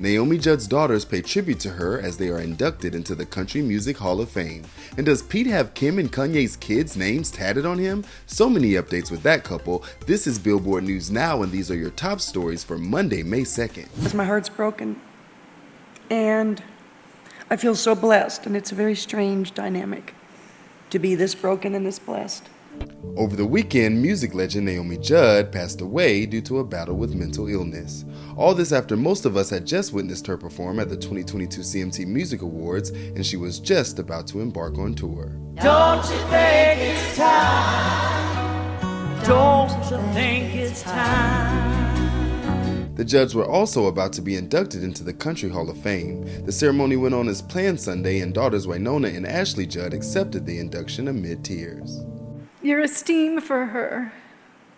Naomi Judd's daughters pay tribute to her as they are inducted into the Country Music Hall of Fame. And does Pete have Kim and Kanye's kids' names tatted on him? So many updates with that couple. This is Billboard News Now, and these are your top stories for Monday, May 2nd. My heart's broken. And I feel so blessed, and it's a very strange dynamic to be this broken and this blessed. Over the weekend, music legend Naomi Judd passed away due to a battle with mental illness. All this after most of us had just witnessed her perform at the 2022 CMT Music Awards, and she was just about to embark on tour. Don't you think it's time? Don't you think it's time? The Judds were also about to be inducted into the Country Hall of Fame. The ceremony went on as planned Sunday, and daughters Wynonna and Ashley Judd accepted the induction amid tears. Your esteem for her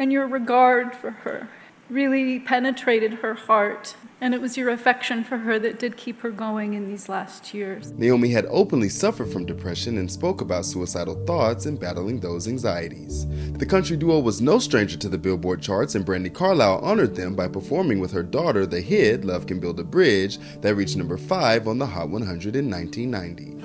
and your regard for her really penetrated her heart, and it was your affection for her that did keep her going in these last years. Naomi had openly suffered from depression and spoke about suicidal thoughts and battling those anxieties. The country duo was no stranger to the Billboard charts, and Brandi Carlile honored them by performing with her daughter the hit Love Can Build a Bridge that reached number 5 on the Hot 100 in 1990.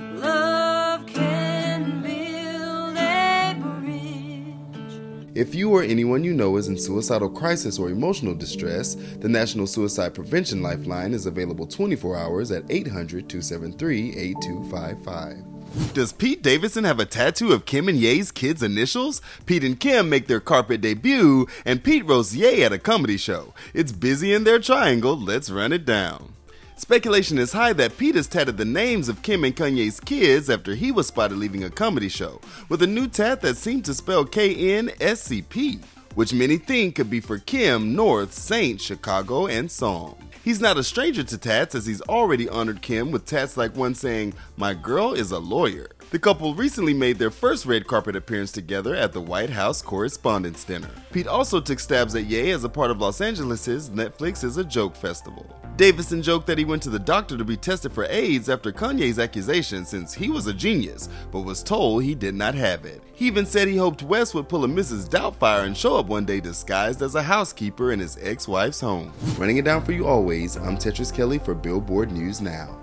If you or anyone you know is in suicidal crisis or emotional distress, the National Suicide Prevention Lifeline is available 24 hours at 800 273 8255. Does Pete Davidson have a tattoo of Kim and Ye's kids' initials? Pete and Kim make their carpet debut, and Pete roasts Ye at a comedy show. It's busy in their triangle, let's run it down. Speculation is high that Pete has tatted the names of Kim and Kanye's kids after he was spotted leaving a comedy show with a new tat that seemed to spell K N S C P, which many think could be for Kim, North, Saint, Chicago, and Psalm. He's not a stranger to tats as he's already honored Kim with tats like one saying, My girl is a lawyer. The couple recently made their first red carpet appearance together at the White House Correspondents' Dinner. Pete also took stabs at Ye as a part of Los Angeles' Netflix is a Joke festival. Davidson joked that he went to the doctor to be tested for AIDS after Kanye's accusation since he was a genius, but was told he did not have it. He even said he hoped West would pull a Mrs. Doubtfire and show up one day disguised as a housekeeper in his ex wife's home. Running it down for you always, I'm Tetris Kelly for Billboard News Now.